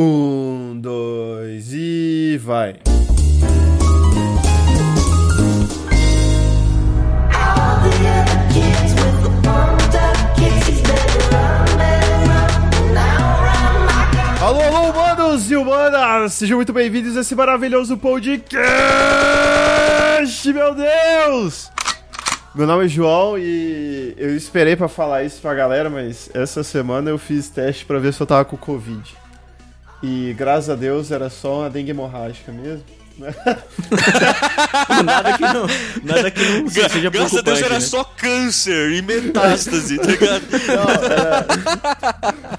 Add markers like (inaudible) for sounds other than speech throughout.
Um, dois e vai. Alô, alô, humanos e humanas! Sejam muito bem-vindos a esse maravilhoso podcast, meu Deus! Meu nome é João e eu esperei pra falar isso pra galera, mas essa semana eu fiz teste pra ver se eu tava com Covid. E graças a Deus era só uma dengue hemorrágica mesmo. (laughs) nada que não, nada que não Gra seja Graças a Deus era né? só câncer e metástase, tá ligado? (laughs) Não, era...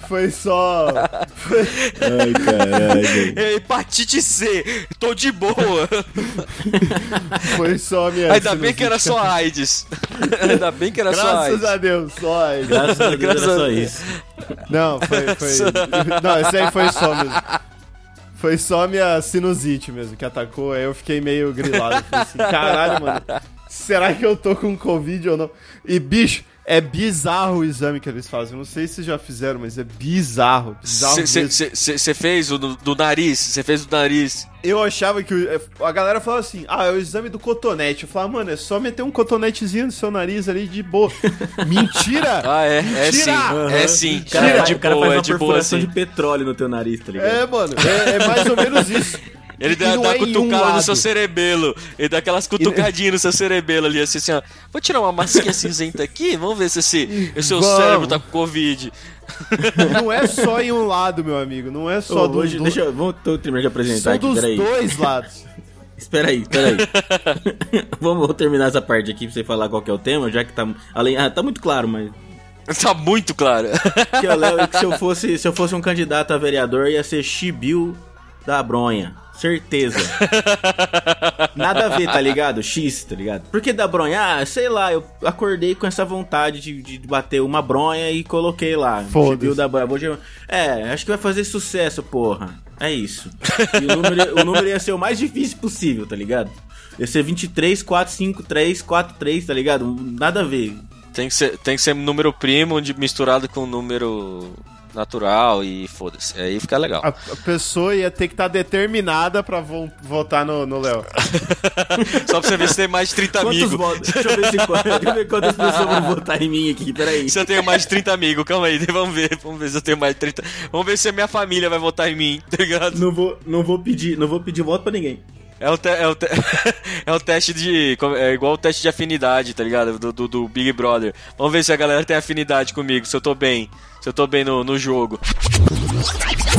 Foi só. Foi... Ai, caralho. É, hepatite C, tô de boa. Foi só minha. Ainda bem que era só AIDS. Ainda bem que era só Graças AIDS. a Deus, só AIDS. Graças a Deus Graças era só isso. Não, foi, foi. Não, esse aí foi só mesmo. Foi só minha sinusite mesmo que atacou, aí eu fiquei meio grilado. Assim, caralho, mano, será que eu tô com Covid ou não? E, bicho, é bizarro o exame que eles fazem. Não sei se vocês já fizeram, mas é bizarro. Você fez o do, do nariz? Você fez o do nariz? Eu achava que. o- A galera falava assim: ah, é o exame do cotonete. Eu falava, mano, é só meter um cotonetezinho no seu nariz ali de boa. (laughs) Mentira! Ah, é? É sim. Mentira! É sim. O cara, é faz- de o cara boa, faz é uma de boa perfuração assim. de petróleo no teu nariz, tá ligado? É, mano, é, é mais ou menos isso. Ele dá, dá é em um cutucada no seu cerebelo. Ele dá aquelas cutucadinhas no seu cerebelo ali, assim, assim, ó. Vou tirar uma massinha (laughs) cinzenta aqui, vamos ver se esse, o seu Vamos. cérebro tá com Covid. (laughs) Não é só em um lado, meu amigo. Não é só do, hoje, do- deixa eu, terminar de apresentar São aqui, dos peraí. dois (laughs) lados. Espera aí, espera aí. vamos vou terminar essa parte aqui pra você falar qual que é o tema, já que tá além, ah, tá muito claro, mas Tá muito claro. que eu levo que se eu fosse, se eu fosse um candidato a vereador ia ser Chibiu da Bronha. Certeza. (laughs) Nada a ver, tá ligado? X, tá ligado? Por que da bronha? Ah, sei lá, eu acordei com essa vontade de, de bater uma bronha e coloquei lá. Foda-se. Da chamar- É, acho que vai fazer sucesso, porra. É isso. E o número, o número ia ser o mais difícil possível, tá ligado? Ia ser 23, 4, 5, 3, 4, 3, tá ligado? Nada a ver. Tem que ser, tem que ser número primo de, misturado com número natural e foda-se. Aí fica legal. A, a pessoa ia ter que estar determinada pra vo- votar no no Léo. (laughs) Só pra você ver se tem mais de 30 Quantos amigos. votos? Deixa eu ver, se, (laughs) deixa eu ver quantas pessoas vão votar em mim aqui, peraí. Se eu tenho mais de 30 amigos, calma aí, (laughs) vamos ver. Vamos ver se eu tenho mais de 30. Vamos ver se a minha família vai votar em mim, tá ligado? Não vou, não vou pedir, não vou pedir voto pra ninguém. É o, te- é, o te- (laughs) é o teste de. É igual o teste de afinidade, tá ligado? Do, do, do Big Brother. Vamos ver se a galera tem afinidade comigo, se eu tô bem. Se eu tô bem no, no jogo.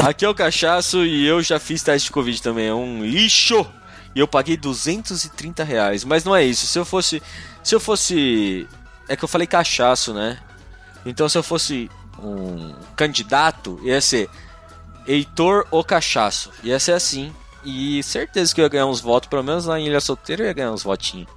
Aqui é o Cachaço e eu já fiz teste de Covid também. É um lixo! E eu paguei 230 reais. Mas não é isso. Se eu fosse. Se eu fosse. É que eu falei cachaço, né? Então se eu fosse um candidato, ia ser Heitor ou Cachaço. Ia ser assim. E certeza que eu ia ganhar uns votos, pelo menos lá em Ilha Solteira eu ia ganhar uns votinhos.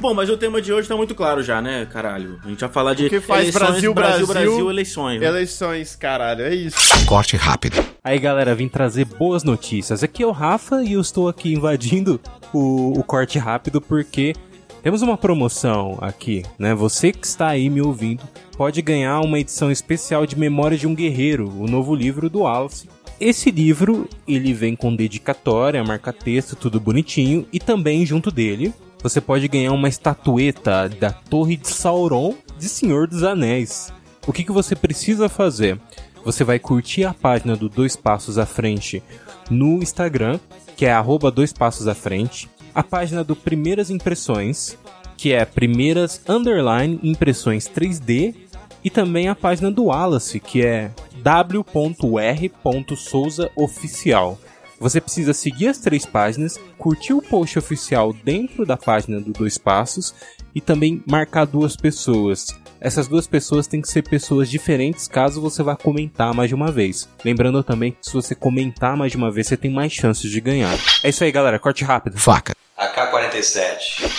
Bom, mas o tema de hoje tá muito claro já, né, caralho? A gente vai falar de O que faz eleições, Brasil, Brasil, Brasil, Brasil, eleições. né? Eleições, caralho, é isso. Corte rápido. Aí galera, vim trazer boas notícias. Aqui é o Rafa e eu estou aqui invadindo o, o corte rápido porque temos uma promoção aqui, né? Você que está aí me ouvindo pode ganhar uma edição especial de Memórias de um Guerreiro, o novo livro do Wallace. Esse livro, ele vem com dedicatória, marca-texto, tudo bonitinho e também junto dele você pode ganhar uma estatueta da Torre de Sauron de Senhor dos Anéis. O que, que você precisa fazer? Você vai curtir a página do Dois Passos à Frente no Instagram, que é Dois Passos à Frente. A página do Primeiras Impressões, que é Primeiras Underline Impressões 3D. E também a página do Wallace, que é w.r.souzaoficial. Você precisa seguir as três páginas, curtir o post oficial dentro da página do Dois Passos e também marcar duas pessoas. Essas duas pessoas têm que ser pessoas diferentes caso você vá comentar mais de uma vez. Lembrando também que se você comentar mais de uma vez, você tem mais chances de ganhar. É isso aí, galera. Corte rápido. Faca. AK-47.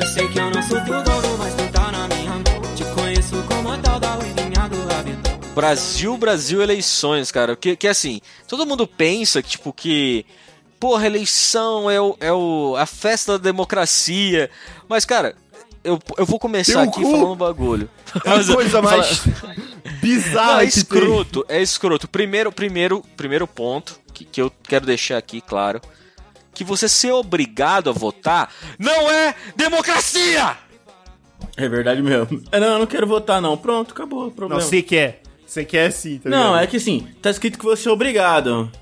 Eu sei que eu não sou Brasil, Brasil, eleições, cara. Que, que assim, todo mundo pensa que, tipo, que. Porra, eleição é, o, é o, a festa da democracia. Mas, cara, eu, eu vou começar aqui cu. falando um bagulho. É a Mas (laughs) eu- coisa mais (laughs) bizarra Não, é que tem. escroto, é escroto. Primeiro, primeiro, primeiro ponto que, que eu quero deixar aqui claro, que você ser obrigado a votar não é democracia! É verdade mesmo. É, Não, eu não quero votar, não. Pronto, acabou o Não, problema. você quer. Você quer sim, tá Não, ligado? é que assim, tá escrito que você é obrigado.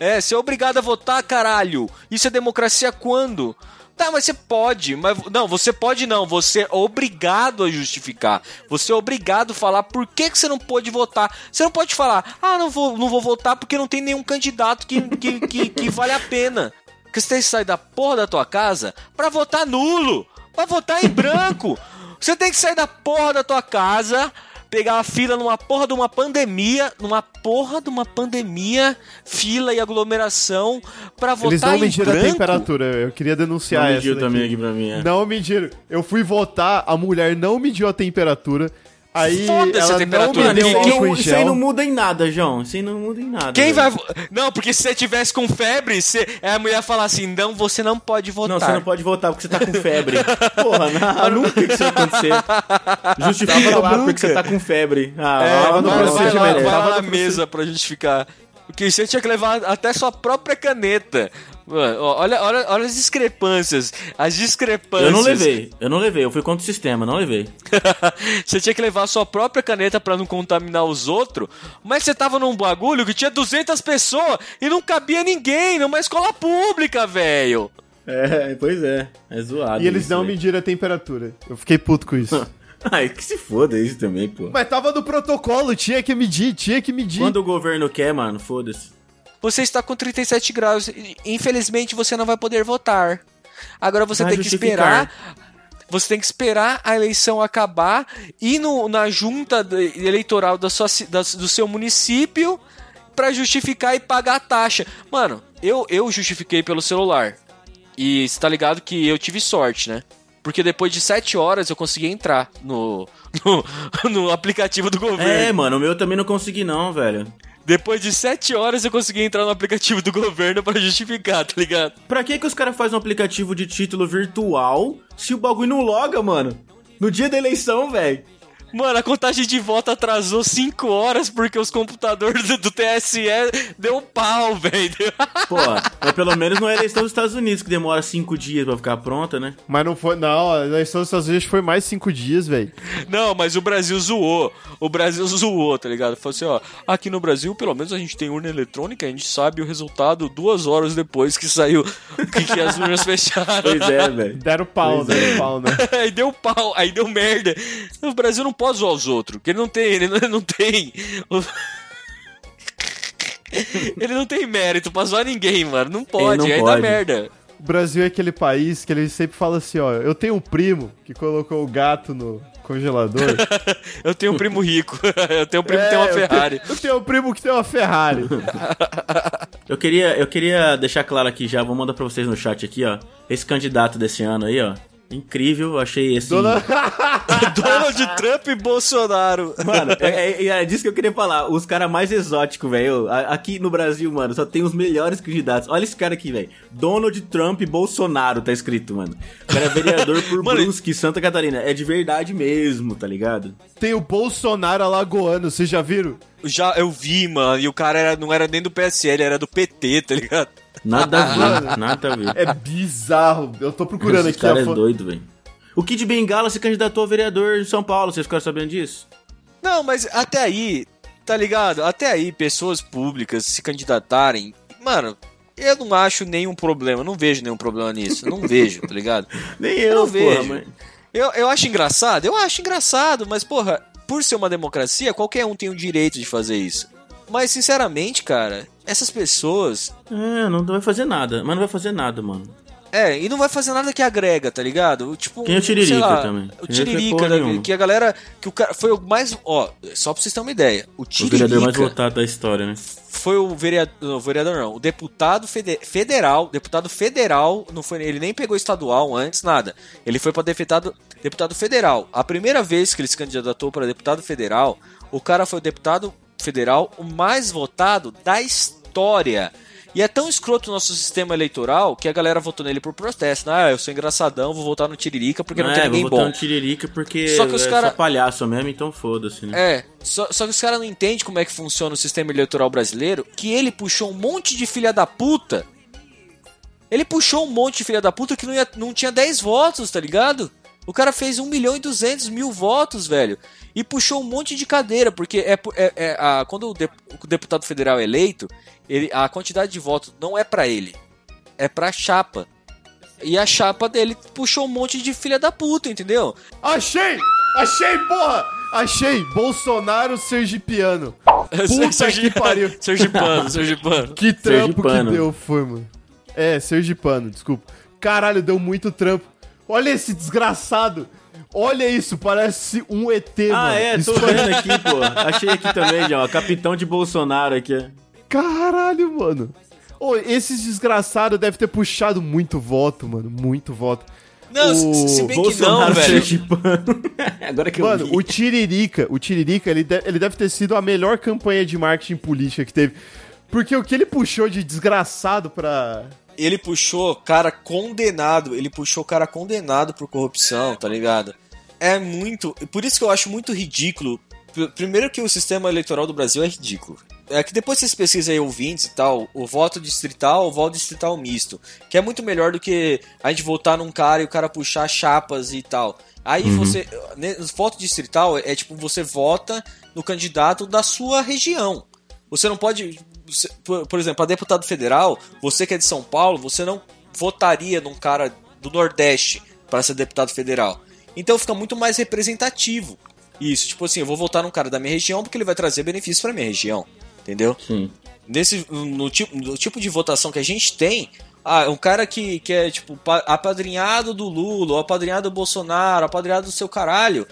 É, ser obrigado a votar, caralho. Isso é democracia quando? Tá, mas você pode, mas não, você pode não, você é obrigado a justificar. Você é obrigado a falar por que, que você não pode votar. Você não pode falar, ah, não vou, não vou votar porque não tem nenhum candidato que, que, que, que vale a pena. Porque você tem que sair da porra da tua casa pra votar nulo, pra votar em branco. Você tem que sair da porra da tua casa, pegar a fila numa porra de uma pandemia, numa porra de uma pandemia, fila e aglomeração pra votar Eles não mediram a temperatura. Eu queria denunciar Não essa mediu daqui. também aqui pra mim, é. Não mediram. Eu fui votar, a mulher não mediu a temperatura. Aí Foda-se a não temperatura, me deu ninguém- álcool em Isso aí não muda em nada, João. Isso aí não muda em nada. Quem velho. vai. Não, porque se você tivesse com febre, você... aí a mulher fala assim: não, você não pode votar. Não, você não pode votar porque você tá com febre. (laughs) Porra, não, nunca que isso ia acontecer. Justifica lá porque você tá com febre. Ah, É, tava no vai, vai lá, procedimento, vai lá na mesa pra justificar. Porque você tinha que levar até sua própria caneta. Mano, olha, olha, olha as discrepâncias. As discrepâncias. Eu não levei, eu não levei, eu fui contra o sistema, não levei. (laughs) você tinha que levar a sua própria caneta pra não contaminar os outros, mas você tava num bagulho que tinha 200 pessoas e não cabia ninguém numa escola pública, velho. É, pois é, é zoado. E eles isso, não mediram a temperatura. Eu fiquei puto com isso. (laughs) (laughs) Ai, que se foda isso também, pô. Mas tava no protocolo, tinha que medir, tinha que medir. Quando o governo quer, mano, foda-se. Você está com 37 graus. Infelizmente você não vai poder votar. Agora você Vai tem que esperar. Você tem que esperar a eleição acabar e no, na junta eleitoral da sua, da- do seu município pra justificar e pagar a taxa. Mano, eu, eu justifiquei pelo celular. E você tá ligado que eu tive sorte, né? Porque depois de 7 horas eu consegui entrar no, (laughs) no, no aplicativo do governo. É, mano, o meu também não consegui não, velho. Depois de 7 horas eu consegui entrar no aplicativo do governo pra justificar, tá ligado? Pra que que os caras fazem um aplicativo de título virtual se o bagulho não loga, mano? No dia da eleição, velho. Mano, a contagem de voto atrasou 5 horas porque os computadores do, do TSE deu pau, velho. (laughs) Pô, mas pelo menos não é a eleição dos Estados Unidos que demora cinco dias pra ficar pronta, né? Mas não foi. Não, a eleição dos Estados Unidos foi mais cinco dias, velho. Não, mas o Brasil zoou. O Brasil (laughs) zoou, tá ligado? Falou assim, ó, aqui no Brasil, pelo menos a gente tem urna eletrônica, a gente sabe o resultado duas horas depois que saiu (laughs) que, que as urnas fecharam. Pois é, velho. Deram pau, Pois é. deram pau, né? aí deu pau, aí deu merda. O Brasil não pode zoar os outros, porque ele não tem, ele não, ele não tem. (laughs) Ele não tem mérito pra zoar ninguém, mano. Não pode, não aí pode. dá merda. O Brasil é aquele país que ele sempre fala assim, ó, eu tenho um primo que colocou o gato no congelador. (laughs) Eu tenho um primo rico. (laughs) Eu tenho um primo que tem É, uma eu Ferrari. tenho- Eu tenho um primo que tem uma Ferrari. Eu queria, eu queria deixar claro aqui já, vou mandar pra vocês no chat aqui, ó. Esse candidato desse ano aí, ó. Incrível, eu achei esse. Dona... (laughs) Donald Trump e Bolsonaro. Mano, é, é, é disso que eu queria falar. Os caras mais exóticos, velho. Aqui no Brasil, mano, só tem os melhores candidatos. Olha esse cara aqui, velho. Donald Trump e Bolsonaro tá escrito, mano. O cara é vereador por (laughs) Mano, Brusque, Santa Catarina. É de verdade mesmo, tá ligado? tem o Bolsonaro alagoano, vocês já viram? Já eu vi, mano, e o cara era, não era nem do PSL, era do PT, tá ligado? Nada a (laughs) ver, nada a ver. É bizarro. Eu tô procurando Esse aqui cara a é doido, velho. O Kid Bengala se candidatou a vereador em São Paulo, vocês ficaram sabendo disso? Não, mas até aí, tá ligado? Até aí, pessoas públicas se candidatarem, mano, eu não acho nenhum problema, não vejo nenhum problema nisso, não (laughs) vejo, tá ligado? Nem Eu eu, não porra, vejo. mas... Eu, eu acho engraçado, eu acho engraçado, mas porra, por ser uma democracia, qualquer um tem o direito de fazer isso. Mas sinceramente, cara, essas pessoas É, não vai fazer nada. Mas não vai fazer nada, mano. É, e não vai fazer nada que agrega, tá ligado? Tipo, Tem o sei Tiririca lá, também. O Tiririca é Tiririca, né, que a galera. Que o cara foi o mais. Ó, só pra vocês terem uma ideia. O O vereador mais Tiririca votado da história, né? foi o vereador. Não, o vereador não. O deputado fede- federal. Deputado federal. Não foi, ele nem pegou estadual antes, nada. Ele foi pra deputado, deputado federal. A primeira vez que ele se candidatou para deputado federal, o cara foi o deputado federal o mais votado da história. E é tão escroto o nosso sistema eleitoral que a galera votou nele por protesto. Ah, eu sou engraçadão, vou votar no Tiririca porque não, é, tem ninguém vou bom. um tiririca porque Só que os é cara- só palhaço mesmo, então foda-se, né? É, só, só que os caras não entendem como é que funciona o sistema eleitoral brasileiro, que ele puxou um monte de filha da puta. Ele puxou um monte de filha da puta que não, ia, não tinha 10 votos, tá ligado? O cara fez 1 milhão e 200 mil votos, velho. E puxou um monte de cadeira, porque é, é- é a, quando o, de- o deputado federal é eleito, ele, a quantidade de votos não é pra ele, é pra chapa. E a chapa dele puxou um monte de filha da puta, entendeu? Achei! Achei, porra! Achei! Bolsonaro sergipiano. (laughs) Puta que (laughs) pariu. Sergipano, Sergipano. Que trampo Sergipano. que deu, foi, mano. É, sergipano, desculpa. Caralho, deu muito trampo. Olha esse desgraçado. Olha isso, parece um ET, mano. Ah, é, tô vendo aqui, pô. Achei aqui também, já, ó. Capitão de Bolsonaro aqui. Caralho, mano. Ô, esses desgraçados devem ter puxado muito voto, mano. Muito voto. Não, O se bem que não, Bolsonaro velho. sergipano. (laughs) Agora que eu Mano, vi. o Tiririca, o Tiririca, ele, de- ele deve ter sido a melhor campanha de marketing política que teve. Porque o que ele puxou de desgraçado pra. Ele puxou cara condenado, ele puxou cara condenado por corrupção, tá ligado? É muito. Por isso que eu acho muito ridículo. Pr- Primeiro que o sistema eleitoral do Brasil é ridículo. É que depois vocês pesquisam aí ouvintes e tal, o voto distrital, o voto distrital misto, que é muito melhor do que a gente votar num cara e o cara puxar chapas e tal. Aí você. né, Voto distrital é tipo, você vota no candidato da sua região. Você não pode. Por, por exemplo, a deputado federal, você que é de São Paulo, você não votaria num cara do Nordeste para ser deputado federal. Então fica muito mais representativo. Isso, tipo assim, eu vou votar num cara da minha região porque ele vai trazer benefícios para minha região. Entendeu? Sim. Nesse, no, tipo, no tipo de votação que a gente tem, ah, um cara que, que é, tipo, pa- apadrinhado do Lula, apadrinhado do Bolsonaro, apadrinhado do seu caralho,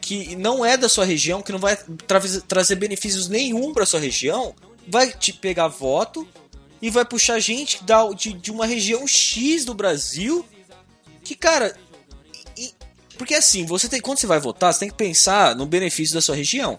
que não é da sua região, que não vai tra- trazer benefícios nenhum pra sua região, vai te pegar voto e vai puxar gente da, de, de uma região X do Brasil que, cara. e- e- porque assim, você tem, quando você vai votar, você tem que pensar no benefício da sua região.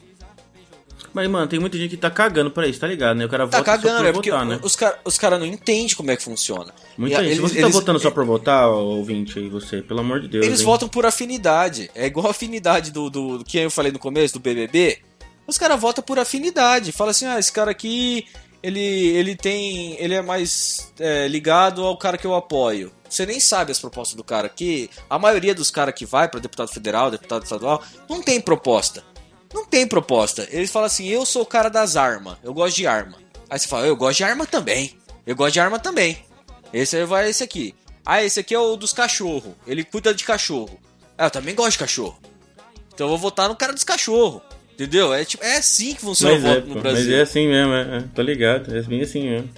Mas, mano, tem muita gente que tá cagando pra isso, tá ligado, né? O cara Tá vota só cagando, por é porque votar, né? os caras os cara não entendem como é que funciona. Muita E, gente. Eles- você tá eles- votando só por votar, ouvinte aí, você, pelo amor de Deus. Eles hein? votam por afinidade. É igual a afinidade do, do, do que eu falei no começo, do BBB. Os caras votam por afinidade. Fala assim, ah, esse cara aqui, ele, ele tem. Ele é mais é, ligado ao cara que eu apoio. Você nem sabe as propostas do cara aqui. A maioria dos caras que vai pra deputado federal, deputado estadual, não tem proposta. Não tem proposta. Eles falam assim, eu sou o cara das armas. Eu gosto de arma. Aí você fala, eu gosto de arma também. Eu gosto de arma também. Esse aí vai esse aqui. Ah, esse aqui é o dos cachorros. Ele cuida de cachorro. Ah, eu também gosto de cachorro. Então eu vou votar no cara dos cachorros. Entendeu? É, tipo, é assim que funciona Mas o é, voto no pô, mas Brasil. é assim mesmo, é, é, tô ligado, é bem assim mesmo.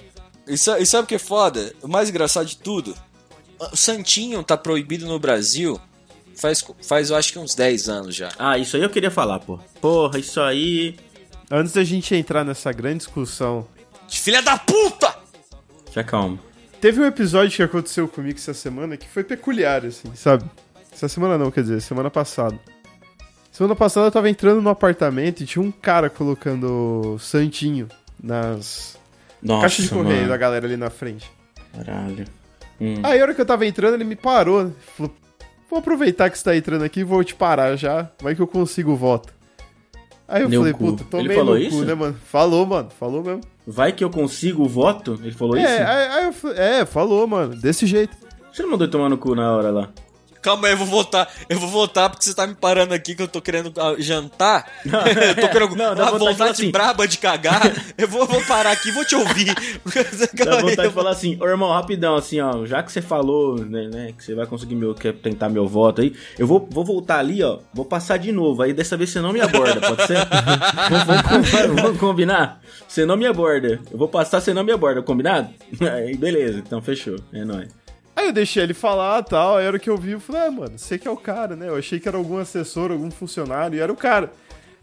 E, sa- e sabe o que é foda? O mais engraçado de tudo? O Santinho tá proibido no Brasil faz, faz eu acho que uns 10 anos já. Ah, isso aí eu queria falar, pô. Porra, isso aí. Antes da gente entrar nessa grande discussão, De filha da puta! Se acalma. teve um episódio que aconteceu comigo essa semana que foi peculiar, assim, sabe? Essa semana não, quer dizer, semana passada. Semana passada eu tava entrando no apartamento e tinha um cara colocando santinho nas Nossa, caixas de correio mano. da galera ali na frente. Caralho. Hum. Aí a hora que eu tava entrando, ele me parou. né? Falou, vou aproveitar que você tá entrando aqui e vou te parar já. Vai que eu consigo o voto. Aí eu Deu falei, cu. puta, tomei Ele falou no isso? cu, né, mano? Falou, mano. Falou mesmo. Vai que eu consigo o voto? Ele falou É, isso? aí, aí eu é, falou, mano. Desse jeito. Você não mandou tomar no cu na hora lá? Calma aí, eu vou votar. Eu vou votar porque você tá me parando aqui que eu tô querendo ah, jantar. (laughs) eu tô querendo (laughs) Não, dá uma vontade de vontade assim. braba de cagar. (laughs) eu vou, vou parar aqui, vou te ouvir. Dá aí, vontade eu de falar assim, ô irmão, rapidão, assim, ó, já que você falou, né, né, que você vai conseguir meu, quer tentar meu voto aí, eu vou, vou voltar ali, ó, vou passar de novo, aí dessa vez você não me aborda, pode ser? vamos- vamos combinar? Você não me aborda, eu vou passar, você não me aborda, combinado? Aí, beleza, então fechou, é nóis. Aí eu deixei ele falar e tal. Aí a hora que eu vi, eu falei, ah, mano, você que é o cara, né? Eu achei que era algum assessor, algum funcionário, e era o cara.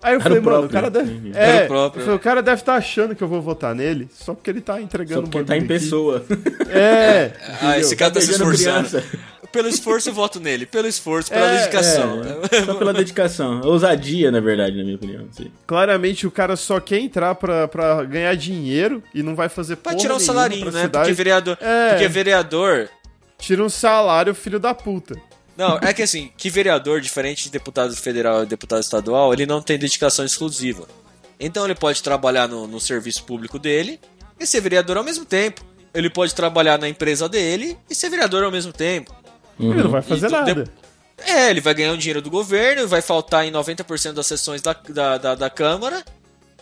Aí eu falei, o mano, o cara deve. entendi. É, Era o próprio. eu falei, o cara deve estar achando que eu vou votar nele, só porque ele tá Só entregando porque um tá em aqui. pessoa. (laughs) É. Ah, esse cara tá se Beijando esforçando. criança. pelo esforço eu voto nele. Pelo esforço, pela É, dedicação. É, só pela dedicação. Ousadia, na verdade, na minha opinião. Sim. Claramente o cara só quer entrar pra, pra ganhar dinheiro e não vai fazer Pra porra tirar um nenhuma salarinho, né? cidade. Porque vereador, É. porque vereador Tira um salário, filho da puta. Não, é que assim, que vereador, diferente de deputado federal e deputado estadual, ele não tem dedicação exclusiva. Então ele pode trabalhar no, no serviço público dele e ser vereador ao mesmo tempo. Ele pode trabalhar na empresa dele e ser vereador ao mesmo tempo. Ele não vai fazer E tu- nada. de- É, ele vai ganhar um dinheiro do governo, vai faltar em 90% das sessões da, da, da, da Câmara.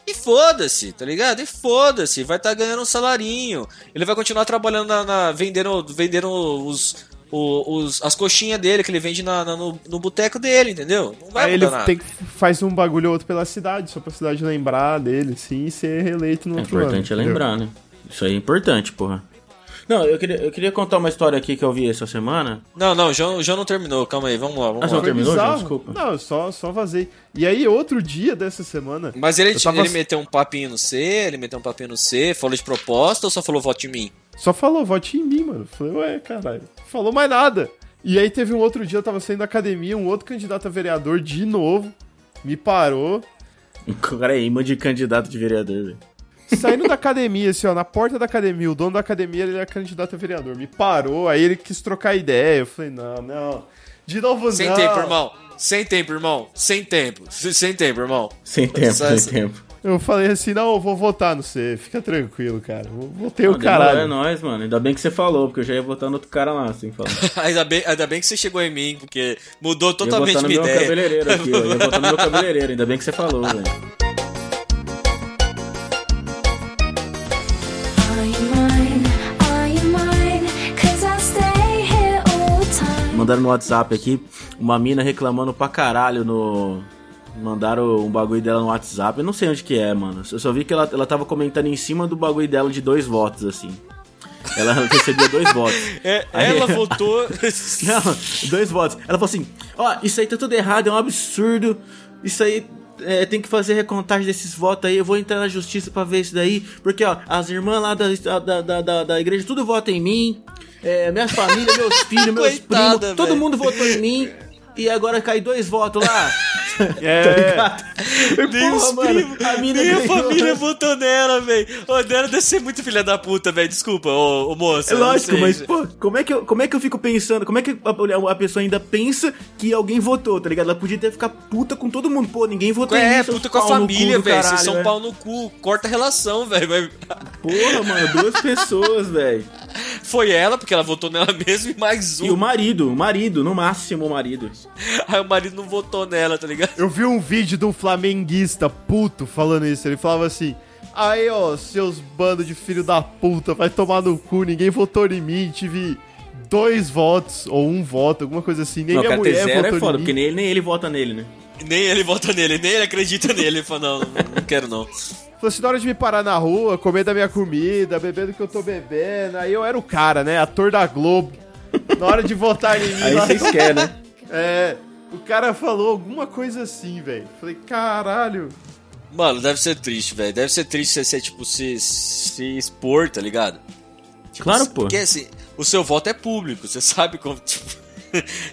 E foda-se, tá ligado? E foda-se, vai estar ganhando um salarinho. Ele vai continuar trabalhando na. na- vendendo vendendo os, o- os, as coxinhas dele que ele vende na, na- no, no boteco dele, entendeu? Não vai Aí mudar ele nada. tem que faz um bagulho ou outro pela cidade, só pra cidade lembrar dele, sim, e ser reeleito no É outro ano. importante é entendeu? lembrar, né? Isso aí é importante, porra. Não, eu queria, eu queria contar uma história aqui que eu vi essa semana. Não, não, o João, o João não terminou. Calma aí, vamos lá, vamos Ah, lá. Não terminou. João? Desculpa. Não, eu só, só vazei. E aí, outro dia dessa semana. Mas ele, tava- ele meteu um papinho no C, ele meteu um papinho no C, falou de proposta ou só falou vote em mim? Só falou, vote em mim, mano. Falei, ué, caralho. Falou mais nada. E aí teve um outro dia, eu tava saindo da academia, um outro candidato a vereador de novo me parou. O cara é imã de candidato de vereador, velho. Saindo da academia, assim, ó, na porta da academia, o dono da academia, ele é candidato a vereador. Me parou, aí ele quis trocar ideia. Eu falei, não, não. De novo, Sem não. tempo, irmão. Sem tempo, irmão. Sem tempo. Sem tempo, irmão. Sem tempo, Só sem essa- tempo. Eu falei assim, não, eu vou votar no C, fica tranquilo, cara. Votei Não, o caralho. É nóis, mano. Ainda bem que você falou, porque eu já ia votar no outro cara lá, assim, falando. (laughs) ainda, bem, ainda bem que você chegou em mim, porque mudou Eu ia totalmente votar no minha meu ideia. cabeleireiro aqui. Eu ia votar no meu cabeleireiro. Ainda bem que você falou, velho. Mandaram no WhatsApp aqui uma mina reclamando pra caralho no. Mandaram um bagulho dela no WhatsApp. Eu não sei onde que é, mano. Eu só vi que ela, ela tava comentando em cima do bagulho dela de dois votos, assim. Ela (laughs) recebia dois votos. É, Aí- ela (laughs) votou. Não, dois votos. Ela falou assim: Ó, isso aí tá tudo errado, é um absurdo. Isso aí é, tem que fazer recontagem desses votos aí. Eu vou entrar na justiça pra ver isso daí. Porque, ó, as irmãs lá da, da, da, da, da igreja tudo votam em mim. É, minha família, meus (laughs) filhos, meus Coitada, primos, todo velho. mundo votou em mim. E agora cai dois votos lá. (laughs) É, (laughs) Nem os Porra, mano, a mina nem a ganhou. família votou nela, velho. Ô, dela deve ser muito filha da puta, velho. Desculpa, ô, ô moça. É lógico, mas, pô, como é, que eu, como é que eu fico pensando? Como é que a, a pessoa ainda pensa que alguém votou, tá ligado? Ela podia ter ficado puta com todo mundo. Pô, ninguém votou em mim. É, puta com a família, velho. Vocês são né? pau no cu. Corta a relação, velho. Porra, mano, duas pessoas, velho. Foi ela, porque ela votou nela (laughs) mesmo, e mais um. E o marido, o marido, no máximo o marido. Aí o marido não votou nela, tá ligado? Eu vi um vídeo de um flamenguista puto falando isso. Ele falava assim: Aí, ó, seus bandos de filho da puta, vai tomar no cu, ninguém votou em mim, tive dois votos, ou um voto, alguma coisa assim. Nem não, ter mulher zero votou é foda, em porque mim. nem ele, nem ele vota nele, né? Nem ele vota nele, nem ele acredita nele. Ele falou, não, não, não quero não. Falou assim: na hora de me parar na rua, comer da minha comida, beber do que eu tô bebendo. Aí eu era o cara, né? Ator da Globo. Na hora de votar em mim. Aí lá- vocês querem, né? (laughs) É. O cara falou alguma coisa assim, velho. Falei, caralho. Mano, deve ser triste, velho. Deve ser triste você, ser, tipo, se, se expor, tá ligado? Tipo, Claro, pô. Porque, assim, o seu voto é público, você (laughs) sabe como, tipo...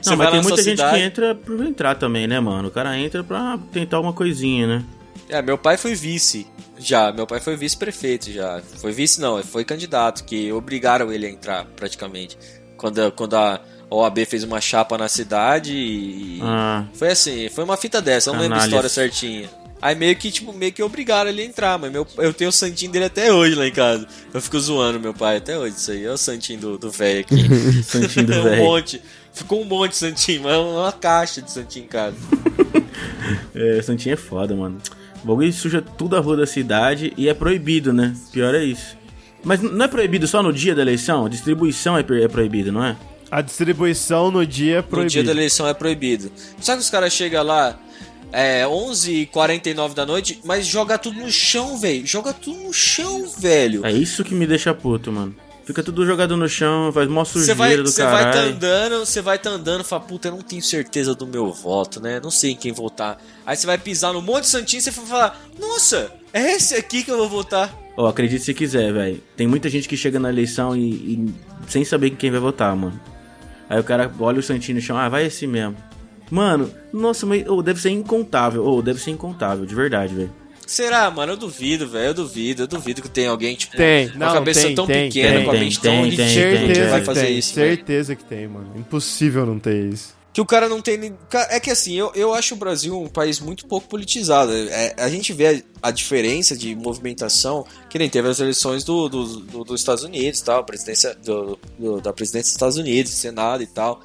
Não, mas tem muita gente cidade... que entra por entrar também, né, mano? O cara entra pra tentar uma coisinha, né? É, meu pai foi vice, já. Meu pai foi vice-prefeito, já. Foi vice, não, foi candidato, que obrigaram ele a entrar, praticamente. Quando, quando a OAB fez uma chapa na cidade e... Ah, Foi assim, foi uma fita dessa, eu não lembro a história certinha. Aí meio que, tipo, meio que obrigaram ele a entrar, mas meu, eu tenho o santinho dele até hoje lá em casa. Eu fico zoando meu pai até hoje, isso aí. É o santinho do do velho aqui. (laughs) santinho do um monte. Ficou um monte de santinho, mas é uma caixa de santinho em casa. (laughs) É, Santinho é foda, mano. O bagulho suja tudo a rua da cidade e é proibido, né? Pior é isso. Mas não é proibido só no dia da eleição? A distribuição é, é proibida, não é? A distribuição no dia é No dia da eleição é proibido. Sabe que os caras chegam lá, é 11h49 da noite, mas joga tudo no chão, velho. Joga tudo no chão, velho. É isso que me deixa puto, mano. Fica tudo jogado no chão, faz mó sujeira vai, do você vai tá caralho. andando, você vai tá andando e fala, puta, eu não tenho certeza do meu voto, né? Não sei em quem votar. Aí você vai pisar no monte de santinho e você vai falar, nossa, é esse aqui que eu vou votar. Ó, acredite se quiser, velho. Tem muita gente que chega na eleição e, e sem saber em quem vai votar, mano. Aí o cara olha o Santinho no chão, ah, vai esse mesmo. Mano, nossa, mas ô, deve ser incontável. Ou deve ser incontável, de verdade, velho. Será, mano? Eu duvido, velho. Eu duvido. Eu duvido que tem alguém, tipo, Tem, com não, a cabeça tem, tão tem, pequena, tem, com a mente tão ridícula, que vai fazer isso, velho. certeza que tem, mano. Impossível não ter isso. Que o cara não tem. É que assim, eu, eu acho o Brasil um país muito pouco politizado. É, a gente vê a, a diferença de movimentação, que nem teve as eleições do, do, do- dos Estados Unidos, tal, presidência do, do- da presidência dos Estados Unidos, Senado e tal.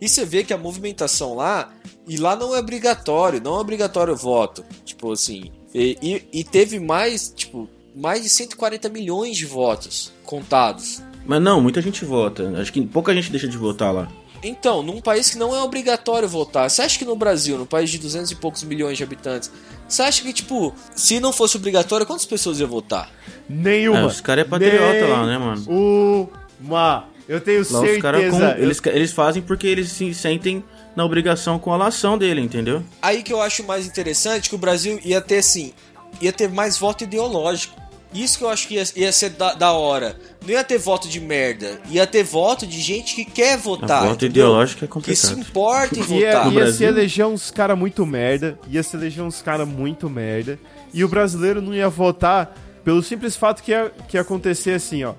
E você vê que a movimentação lá, e lá não é obrigatório, não é obrigatório o voto. Tipo assim. E, e, e teve mais, tipo, mais de 140 milhões de votos contados. Mas não, muita gente vota. Acho que pouca gente deixa de votar lá. Então, num país que não é obrigatório votar, você acha que no Brasil, num país de 200 e poucos milhões de habitantes, você acha que, tipo, se não fosse obrigatório, quantas pessoas iam votar? Nenhuma. É, os cara é patriota lá, né, mano? Uma. Eu tenho Lá os caras certeza. eu- eles, eles fazem porque eles se sentem na obrigação com a lação dele, entendeu? Aí que eu acho mais interessante que o Brasil ia ter, assim, ia ter mais voto ideológico. Isso que eu acho que ia, ia ser da, da hora. Não ia ter voto de merda, ia ter voto de gente que quer votar. A voto entendeu? ideológico é Que se complicado. importa em Ia, votar. No ia se eleger uns cara muito merda, ia se eleger uns cara muito merda, e o brasileiro não ia votar pelo simples fato que ia, que ia acontecer assim, ó.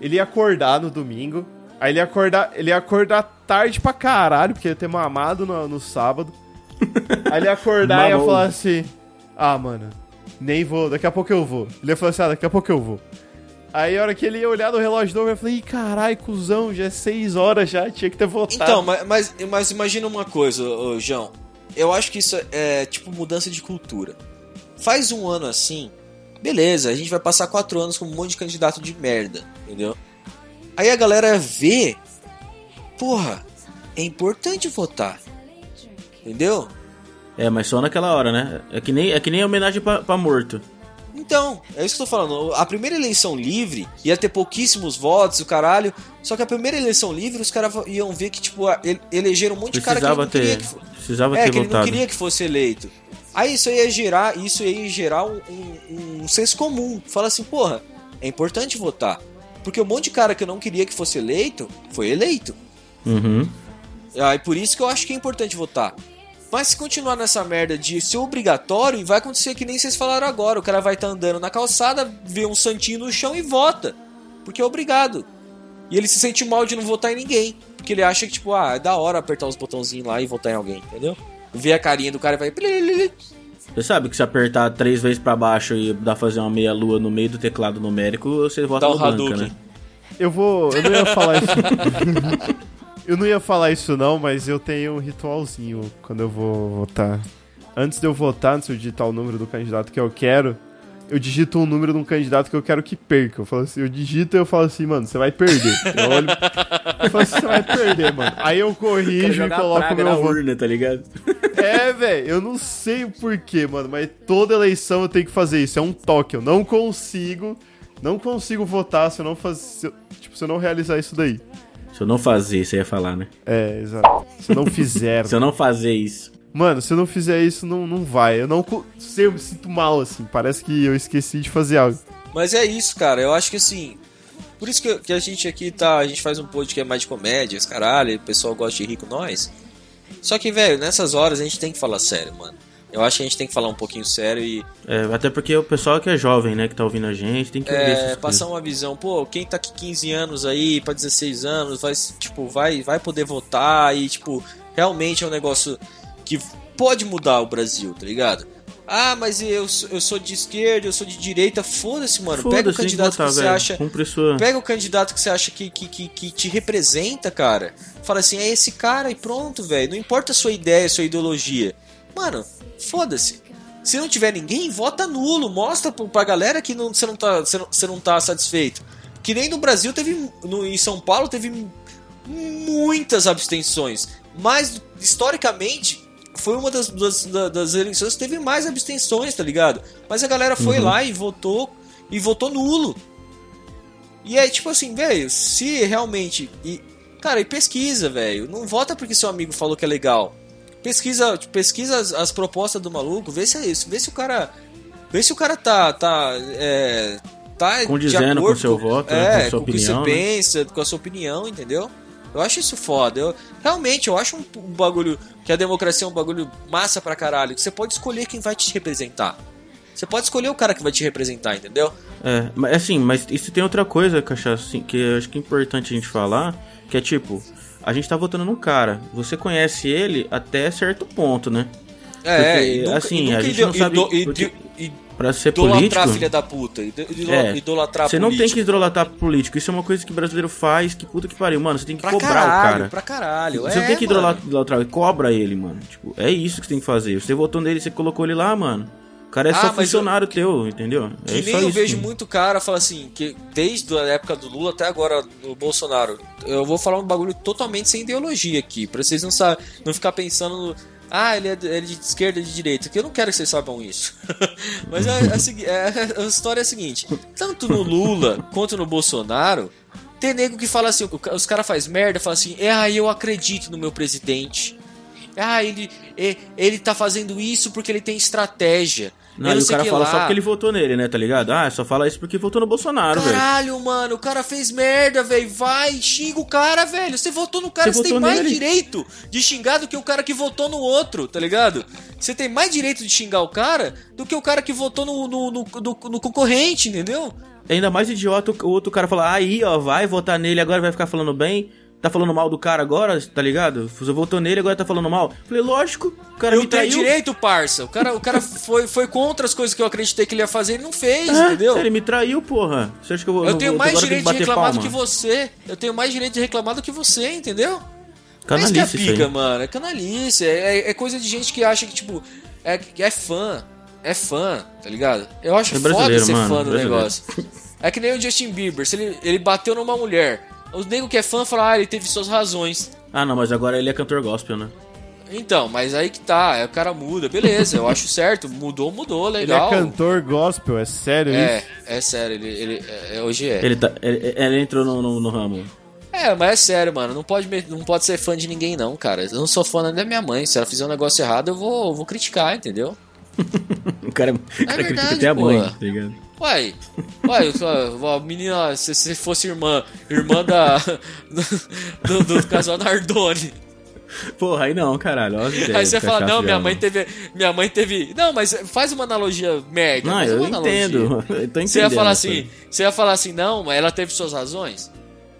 Ele ia acordar no domingo, aí ele ia acordar, ele ia acordar tarde pra caralho, porque ia ter mamado no, no sábado. Aí ele ia acordar e ia falar assim: Ah, mano, nem vou, daqui a pouco eu vou. Ele ia falar assim: Ah, daqui a pouco eu vou. Aí a hora que ele ia olhar no relógio novo, eu falei, ih, caralho, cuzão, já é 6 horas já, tinha que ter votado. Então, mas, mas, mas imagina uma coisa, ô, João. Eu acho que isso é tipo mudança de cultura. Faz um ano assim, beleza, a gente vai passar quatro anos com um monte de candidato de merda, entendeu? Aí a galera vê, porra, é importante votar, entendeu? É, mas só naquela hora, né? É que nem, é que nem homenagem pra, pra morto. Então, é isso que eu tô falando. A primeira eleição livre ia ter pouquíssimos votos, o caralho. Só que a primeira eleição livre, os caras iam ver que, tipo, ele- elegeram um monte de cara que ele Precisava não queria ter, que fo- precisava É, ter que ele não votado. queria que fosse eleito. Aí isso ia gerar, isso ia gerar um, um- um senso comum. Fala assim, porra, é importante votar. Porque um monte de cara que eu não queria que fosse eleito, foi eleito. Uhum. Aí por isso que eu acho que é importante votar. Mas se continuar nessa merda de ser obrigatório, vai acontecer que nem vocês falaram agora. O cara vai estar andando na calçada, vê um santinho no chão e vota. Porque é obrigado. E ele se sente mal de não votar em ninguém. Porque ele acha que, tipo, ah, é da hora apertar os botãozinhos lá e votar em alguém, entendeu? Vê a carinha do cara e vai. Você sabe que se apertar três vezes pra baixo e dar fazer uma meia lua no meio do teclado numérico, você vota Dá no Hadouken. né? Eu vou. Eu não ia falar isso. (laughs) eu não ia falar isso, não, mas eu tenho um ritualzinho quando eu vou votar. Antes de eu votar, antes de eu digitar o número do candidato que eu quero, eu digito um número de um candidato que eu quero que perca. Eu falo assim, eu digito e eu falo assim, mano, você vai perder. Eu olho. Eu falo assim, você vai perder, mano. Aí eu corrijo e jogar coloco meu na voto. urna, tá ligado? É, velho, eu não sei o porquê, mano, mas toda eleição eu tenho que fazer isso. É um toque. Eu não consigo. Não consigo votar se eu não fazer. Se eu, tipo, se eu não realizar isso daí. Se eu não fazer, você ia falar, né? É, exato. Se eu não fizer. (laughs) Se eu não fazer isso. Mano, se eu não fizer isso, não, não vai. Eu não sei, eu me sinto mal, assim. Parece que eu esqueci de fazer algo. Mas é isso, cara. Eu acho que assim. Por isso que, que a gente aqui tá. A gente faz um podcast mais de comédia, esse caralho. O pessoal gosta de rir com nós. Só que, velho, nessas horas a gente tem que falar sério, mano. Eu acho que a gente tem que falar um pouquinho sério e É, até porque o pessoal que é jovem, né, que tá ouvindo a gente, tem que ver é, essas passar coisas. uma visão. Pô, quem tá aqui 15 anos aí, pra 16 anos, vai, tipo, vai, vai poder votar e, tipo, realmente é um negócio que pode mudar o Brasil, tá ligado? Ah, mas eu, sou- eu sou de esquerda, eu sou de direita. Foda-se, mano. Pega o candidato que você velho. acha. Sua... Pega o candidato que você acha que, que, que, que te representa, cara. Fala assim, é esse cara e pronto, velho. Não importa a sua ideia, a sua ideologia. Mano, foda-se. Se não tiver ninguém, vota nulo. Mostra pra galera que não, você, não tá, você, não, você não tá satisfeito. Que nem no Brasil teve. No, em São Paulo teve muitas abstenções. Mas, historicamente, foi uma das, das, da- das eleições que teve mais abstenções, tá ligado? Mas a galera foi lá e votou. E votou nulo. E é tipo assim, velho, se realmente. E, cara, e pesquisa, velho. Não vota porque seu amigo falou que é legal. Pesquisa, pesquisa as, as propostas do maluco, vê se é isso, vê se o cara. Vê se o cara tá. tá é, tá de Condizendo com acordo o seu voto, né, é, com a sua o que você opinião, né? pensa, com a sua opinião, entendeu? Eu acho isso foda. Eu, realmente, eu acho um, um bagulho. Que a democracia é um bagulho massa pra caralho. Que você pode escolher quem vai te representar. Você pode escolher o cara que vai te representar, entendeu? É, mas assim, mas isso tem outra coisa, Cachaça, assim, que eu acho que é importante a gente falar, que é tipo, a gente tá votando num cara, você conhece ele até certo ponto, né? É, Porque, e nunca, assim, e a gente idol- não sabe- id- porque- id- Pra ser idolatrar político, filha da puta. é, idolatrar você não tem que político. idolatrar político, isso é uma coisa que brasileiro faz, que puta que pariu, mano, você tem que Pra cobrar caralho, o cara. pra caralho. Você não é, tem que idolatrar, idolatrar, cobra ele, mano. Tipo, é isso que você tem que fazer. Você votou nele, você colocou ele lá, mano. O cara é Ah, só funcionário teu, entendeu? Que é nem só eu isso. vejo muito cara fala assim, que desde a época do Lula até agora no Bolsonaro, eu vou falar um bagulho totalmente sem ideologia aqui, pra vocês não não ficar pensando no, ah, ele é, de- ele é de esquerda de direita, que eu não quero que vocês saibam isso. (laughs) Mas é, é a segui- é- a história é a seguinte, tanto no Lula quanto no Bolsonaro, tem nego que fala assim, os caras faz merda, fala assim, é, ah, eu acredito no meu presidente. Ah, ele, ele tá fazendo isso porque ele tem estratégia. Não, Eu e o cara fala lá. só porque ele votou nele, né, tá ligado? Ah, só fala isso porque votou no Bolsonaro, velho. Caralho, mano, o cara fez merda, velho. Vai, xinga o cara, velho. Você votou no cara, Você você, tem mais nele. direito de xingar do que o cara que votou no outro, tá ligado? Você tem mais direito de xingar o cara do que o cara que votou no, no, no, no- no concorrente, entendeu? É ainda mais idiota o outro cara falar, aí, ó, vai votar nele, agora vai ficar falando bem. Tá falando mal do cara agora, tá ligado? Você votou nele, agora tá falando mal. Falei, lógico, o cara eu me tenho traiu. direito, parça. O cara, o cara foi, foi contra as coisas que eu acreditei que ele ia fazer, ele não fez, Ah, entendeu? Ele me traiu, porra. Você acha que eu vou Eu tenho mais eu direito de que reclamar do palma? que você. Eu tenho mais direito de reclamar do que você, entendeu? Canalice que é isso aí. pica, mano. É canalice. É, é- é coisa de gente que acha que, tipo, é, que é fã. É fã, tá ligado? Eu acho É foda ser mano, fã do negócio. É que nem o Justin Bieber. Se ele, ele bateu numa mulher. Os nego que é fã falam, ah, ele teve suas razões. Ah, não, mas agora ele é cantor gospel, né? Então, mas aí que tá. Aí o cara muda. Beleza, eu acho certo. Mudou, mudou, Ele legal. é cantor gospel, é sério É, isso? é sério. Ele, ele, é- hoje é. Ele, tá, ele, ele entrou no, no, no ramo. É, mas é sério, mano. Não pode, não pode ser fã de ninguém, não, cara. Eu não sou fã nem da minha mãe. Se ela fizer um negócio errado, eu vou, eu vou criticar, entendeu? (laughs) O cara, o cara critica verdade, até a mãe, tá ligado? Uai, uai, a menina, se você fosse irmã, irmã da. (laughs) do, do casal Nardoni. Porra, aí não, caralho. Aí você fala, não, minha mãe teve. Minha mãe teve. Não, mas faz uma analogia merda. Não, eu entendo. (laughs) Eu tô entendendo. Você ia falar assim, você ia falar assim, não, mas ela teve suas razões?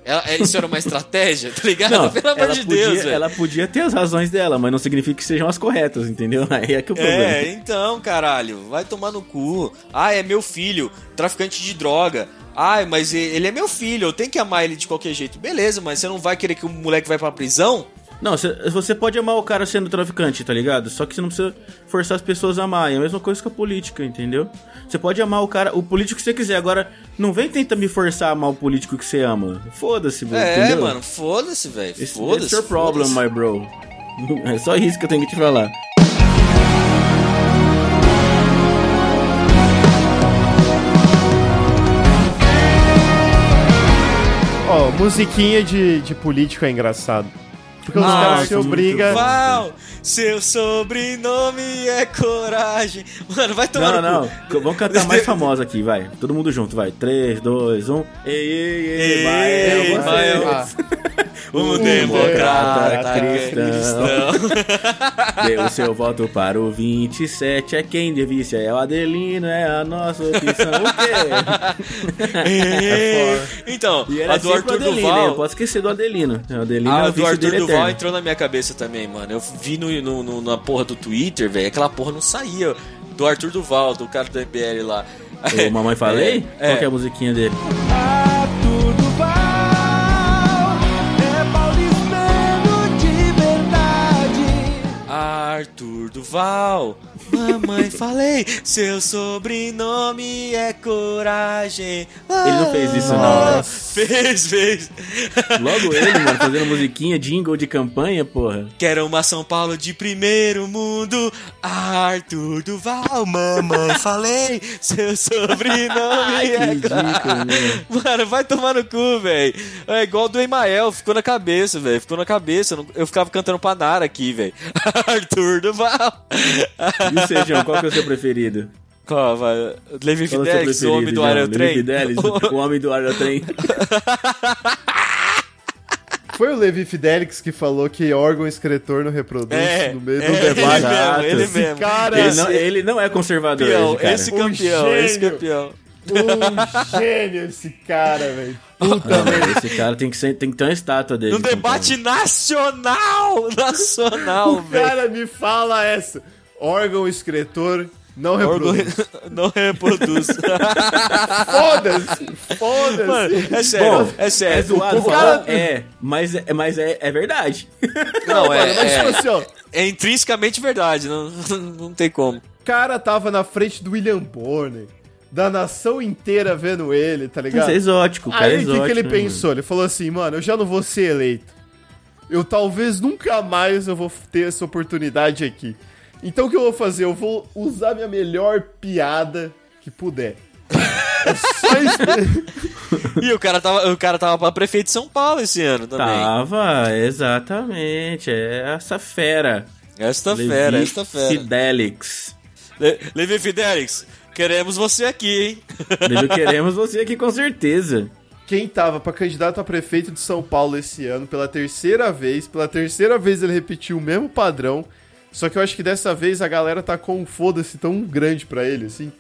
Ela, isso era uma estratégia, tá ligado? Não, Pelo amor ela de podia, Deus, velho. ela podia ter as razões dela, mas não significa que sejam as corretas, entendeu? (laughs) Aí é que o problema. É, então, caralho, vai tomar no cu. Ah, é meu filho, traficante de droga. Ai, mas ele é meu filho, eu tenho que amar ele de qualquer jeito. Beleza, mas você não vai querer que o moleque vai pra prisão? Não, cê- você pode amar o cara sendo traficante, tá ligado? Só que você não precisa forçar as pessoas a amar. É a mesma coisa que a política, entendeu? Você pode amar o cara, o político que você quiser. Agora, não vem tentar me forçar a amar o político que você ama. Foda-se, velho, É, entendeu? mano, foda-se, velho. Esse Foda-se. It's your problem, my bro. (laughs) É só isso que eu tenho que te falar. Ó, musiquinha de, de político é engraçado. Porque os Ah, caras se é obrigam. Seu sobrenome é coragem. Mano, vai tomar Não, não. cu. Vamos cantar a mais (laughs) famosa aqui, vai. Todo mundo junto, vai. 3, 2, 1. Ei, ei, ei, vai, Ei, é vai. (laughs) Ah, Um democrata democrata cristão. cristão. (laughs) O seu voto para o 27. É quem devia ser. É o Adelino, é a nossa opção. O quê? (laughs) Então, E a era do o Arthur Adelino? Duval. Posso esquecer do Adelino. O Adelino Ah, é a o do Arthur dele Duval eterno. entrou na minha cabeça também, mano. Eu vi no, no- no- na porra do Twitter, velho. Aquela porra não saía. Do Arthur Duval, do cara do MBL lá. Ô, mamãe falei? (laughs) É, Qual que é é. a musiquinha dele? Arthur Duval, mamãe falei, seu sobrenome é coragem. Ele não fez isso, não, né? Fez, fez. Logo ele, mano, fazendo musiquinha, jingle de campanha, porra. Quero uma São Paulo de primeiro mundo. Arthur Duval, mamãe falei, seu sobrenome Ai, é ridículo, né? Mano, vai tomar no cu, velho. É igual do Emael, ficou na cabeça, velho. Ficou na cabeça. Eu ficava cantando pra Nara aqui, velho. (laughs) Arthur Duval. E o Sejão, qual que é o seu preferido? Qual, vai? Levi é o seu Fidelix, o homem do João? Levi aerotrem. Fidelis, (laughs) o homem do aerotrem. Foi o Levi Fidelix que falou que órgão excretor não reproduz É, no meio é, do debate. ele mesmo, ele Esse mesmo. cara Ele esse não, ele não é conservador, Campeão, esse cara. esse Um campeão, esse gênio. campeão. um gênio esse cara, velho. Puta merda. esse cara tem que, ser, tem que ter uma estátua dele. No debate nacional! (laughs) Nacional, O velho. cara me fala essa. Órgão excretor (laughs) não reproduz. Não (laughs) reproduz. Foda-se! Foda-se! Mano, é sério, Bom, é sério. É zoado O cara- é, mas, é, mas é, é verdade. (laughs) Não, Mano, mas é, tipo é, assim, ó. é intrinsecamente verdade, não, não tem como. O cara tava na frente do William Bonner. Da nação inteira vendo ele, tá ligado? Isso é exótico, cara. Aí é o que, que ele né, pensou? Ele falou assim, mano, eu já não vou ser eleito. Eu talvez nunca mais eu vou ter essa oportunidade aqui. Então o que eu vou fazer? Eu vou usar minha melhor piada que puder. É só isso. (laughs) E o cara tava, o cara tava pra prefeito de São Paulo esse ano também. Tava, exatamente. É essa fera. Esta Levi fera, esta fera. Fidelix. Le, Levi Fidelix, queremos você aqui, hein? (laughs) Levi, queremos você aqui com certeza. Quem tava pra candidato a prefeito de São Paulo esse ano, pela terceira vez, pela terceira vez ele repetiu o mesmo padrão, só que eu acho que dessa vez a galera tá com um foda-se tão grande pra ele, assim.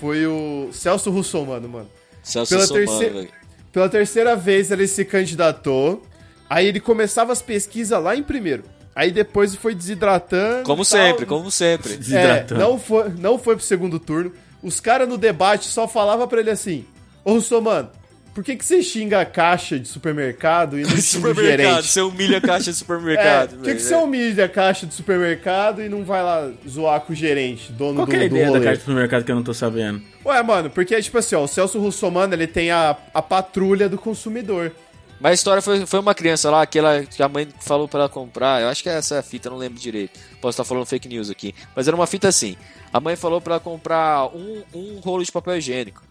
Foi o Celso Russomano, mano. Celso Pela Somano, terceira-. Pela terceira vez ele se candidatou, aí ele começava as pesquisas lá em primeiro. Aí depois foi desidratando. Como sempre, como sempre. É, Desidratando. não foi, não foi pro segundo turno. Os caras no debate só falavam pra ele assim: Ô Russomano, por que, que você xinga a caixa de supermercado e não (laughs) xinga o supermercado, gerente? você humilha a caixa de (laughs) É, supermercado. por que, que você humilha a caixa de supermercado e não vai lá zoar com o gerente, dono Qual do, que é a ideia da rolê? caixa do supermercado que eu não tô sabendo? Ué, mano, porque, tipo assim, ó, o Celso Russomano, ele tem a, a patrulha do consumidor. Mas a história foi, foi uma criança lá que, ela, que a mãe falou pra ela comprar. Eu acho que é essa a fita, eu não lembro direito. Posso estar falando fake news aqui. Mas era uma fita assim. A mãe falou pra ela comprar um, um rolo de papel higiênico.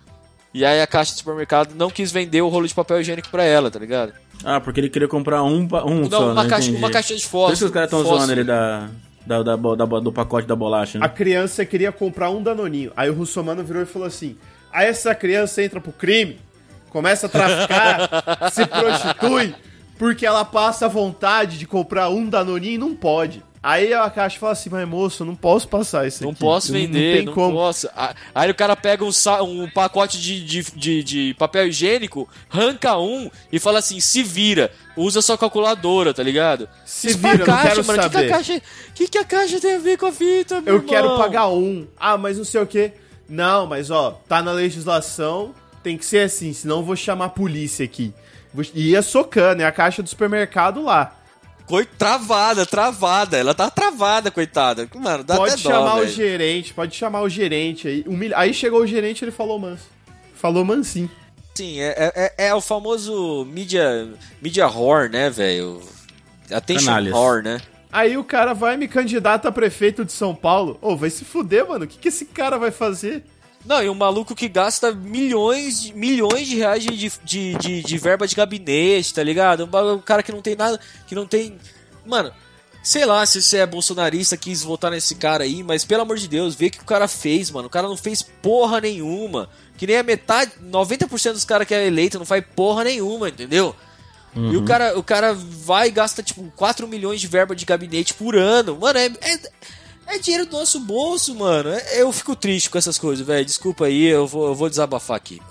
E aí a caixa do supermercado não quis vender o rolo de papel higiênico pra ela, tá ligado? Ah, porque ele queria comprar um, um Não, só, uma, né? caixa, Entendi. uma caixa de Por fósforo. isso que os caras estão zoando ele da, da, da, da do pacote da bolacha, A né? criança queria comprar um danoninho. Aí o Russomano virou e falou assim: Aí essa criança entra pro crime, começa a traficar, (laughs) se prostitui, porque ela passa a vontade de comprar um danoninho e não pode. Aí a caixa fala assim: Mas moço, eu não posso passar isso Não aqui. posso vender, tem não, como. posso. Aí o cara pega um, um pacote de, de, de, de papel higiênico, arranca um e fala assim: se vira, usa sua calculadora, tá ligado? Se Isso vira, pra eu não quero mano, Que, que, a saber. caixa, que, que a caixa tem a ver com a fita, meu Eu quero irmão? pagar um. Ah, mas não sei o que. Não, mas ó, tá na legislação, tem que ser assim, senão eu vou chamar a polícia aqui. E ia socando, é a caixa do supermercado lá. Coi- travada, travada. Ela tá travada, coitada. Mano, dá pode até dó, chamar o velho. gerente, pode chamar o gerente aí. Humilha- Aí chegou o gerente ele falou manso. Falou mansinho. Sim, é, é, é o famoso mídia, mídia horror, né, velho? Attention Canalhas. horror, né? Aí o cara vai me candidata a prefeito de São Paulo. Ô, vai se fuder, mano. O que, que esse cara vai fazer? Não, e um maluco que gasta milhões, de- milhões de reais de, de, de, de verba de gabinete, tá ligado? Um um cara que não tem nada, que não tem... Mano, sei lá se você é bolsonarista, quis votar nesse cara aí, mas pelo amor de Deus, vê o que o cara fez, mano. O cara não fez porra nenhuma. Que nem a metade, 90% dos caras que é eleito não faz porra nenhuma, entendeu? E o cara, o cara vai e gasta, tipo, 4 milhões de verba de gabinete por ano. Mano, é, é, é dinheiro do nosso bolso, mano. É- eu fico triste com essas coisas, velho. Desculpa aí, eu vou, eu vou desabafar aqui.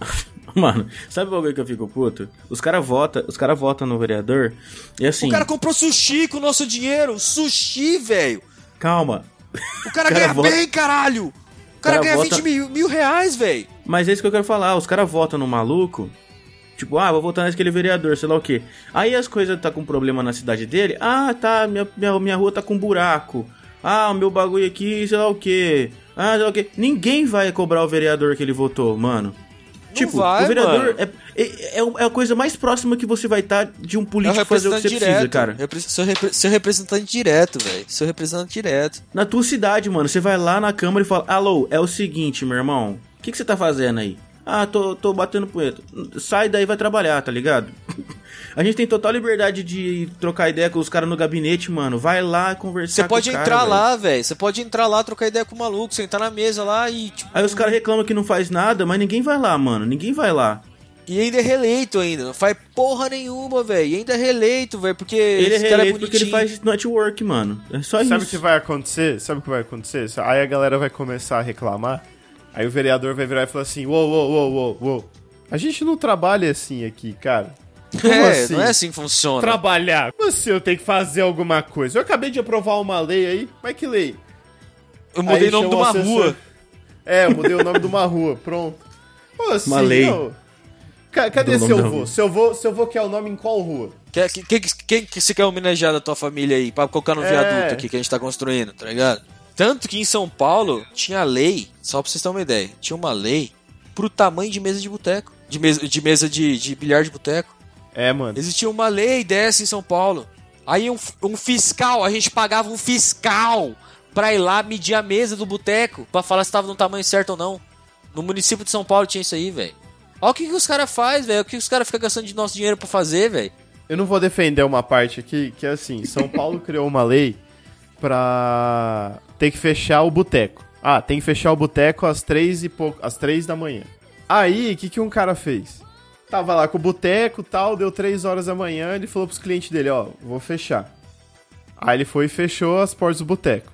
(laughs) Mano, sabe o bagulho que eu fico puto? Os caras votam, cara votam no vereador e assim, O cara comprou sushi com o nosso dinheiro. Sushi, velho. calma. O cara, (laughs) O cara ganha vota- bem, caralho. O cara, cara ganha vota- 20 mil, mil reais, velho. Mas é isso que eu quero falar, os caras votam no maluco, tipo, ah, vou votar naquele vereador, sei lá o quê. Aí as coisas tá com problema na cidade dele, ah, tá, minha, minha, minha rua tá com buraco. Ah, o meu bagulho aqui, sei lá o quê. Ah, sei lá o quê. Ninguém vai cobrar o vereador que ele votou, mano. tipo, vai, o vereador mano. é, é, é a coisa mais próxima que você vai estar de um É político fazer o que você direto. precisa, cara. Repre- Seu, repre- seu representante direto, velho. Seu representante direto. Na tua cidade, mano, você vai lá na câmara e fala: Alô, é o seguinte, meu irmão, o que, que você tá fazendo aí? Ah, tô, tô batendo punheta. Sai daí e vai trabalhar, tá ligado? (laughs) A gente tem total liberdade de trocar ideia com os caras no gabinete, mano. Vai lá conversar Você pode cara, entrar velho. lá, velho. Você pode entrar lá, trocar ideia com o maluco, sentar na mesa lá e, tipo. Aí os caras reclamam que não faz nada, mas ninguém vai lá, mano. Ninguém vai lá. E ainda é reeleito ainda. Não faz porra nenhuma, velho. E ainda é reeleito, velho. Porque Ele é cara reeleito porque ele faz network, mano. É só Sabe o isso. que vai acontecer? Sabe o que vai acontecer? Aí a galera vai começar a reclamar. Aí o vereador vai virar e falar assim: Uou, uou, uou, uou, uou. A gente não trabalha assim aqui, cara. Como É, assim? não é assim que funciona. Trabalhar. Como assim eu tenho que fazer alguma coisa? Eu acabei de aprovar uma lei aí. Mas que lei? Eu mudei Aí o nome de uma assessor. rua. É, eu mudei o nome de uma rua. Pronto. Pô, assim, Uma lei. não. Cadê seu da vô? rua. Seu vô? Seu vô quer o nome em qual rua? Quem, quem, quem que você quer homenagear da tua família aí? Pra colocar no É. viaduto aqui que a gente tá construindo, tá ligado? Tanto que em São Paulo tinha lei, só pra vocês terem uma ideia, tinha uma lei pro tamanho de mesa de boteco. De mesa de, mesa de, de bilhar de boteco. É, mano. Existia uma lei dessa em São Paulo. Aí um, um fiscal, a gente pagava um fiscal pra ir lá medir a mesa do boteco pra falar se tava no tamanho certo ou não. No município de São Paulo tinha isso aí, velho. Olha o que, que os caras fazem, velho. O que os caras ficam gastando de nosso dinheiro pra fazer, velho. Eu não vou defender uma parte aqui, que é assim, São Paulo (laughs) criou uma lei pra ter que fechar o boteco. Ah, tem que fechar o boteco às três e pouco, às três da manhã. Aí, o que, que um cara fez? Tava lá com o boteco tal, deu três horas da manhã, ele falou pros clientes dele, ó, vou fechar. Aí ele foi e fechou as portas do boteco.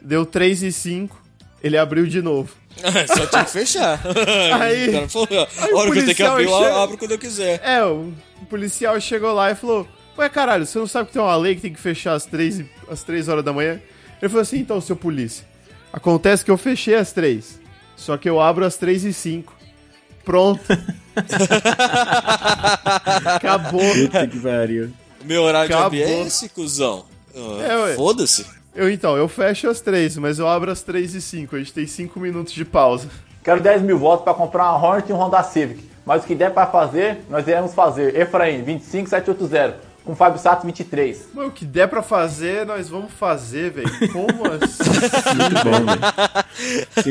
Deu três e cinco, ele abriu de novo. Só tinha que fechar. (laughs) Aí- O cara falou, a hora que eu tenho que policial abrir, eu abro quando eu quiser. É, o policial chegou lá e falou: Ué, caralho, você não sabe que tem uma lei que tem que fechar às três, às três horas da manhã? Ele falou assim: então, seu polícia, acontece que eu fechei às três, só que eu abro às três e cinco. Pronto. (laughs) Acabou. Puta que pariu. Meu horário de abrir é Acabou. esse, cuzão. Ah, É. Foda-se. Eu então, eu fecho às três, mas eu abro às três e cinco. A gente tem cinco minutos de pausa. Quero 10 mil votos para comprar uma Hornet e um Honda Civic. Mas o que der para fazer, nós iremos fazer. Efraim, 25780, com Fábio Sato, 23. Mas o que der pra fazer, nós vamos fazer, velho. Como (laughs) assim? Muito bom, velho.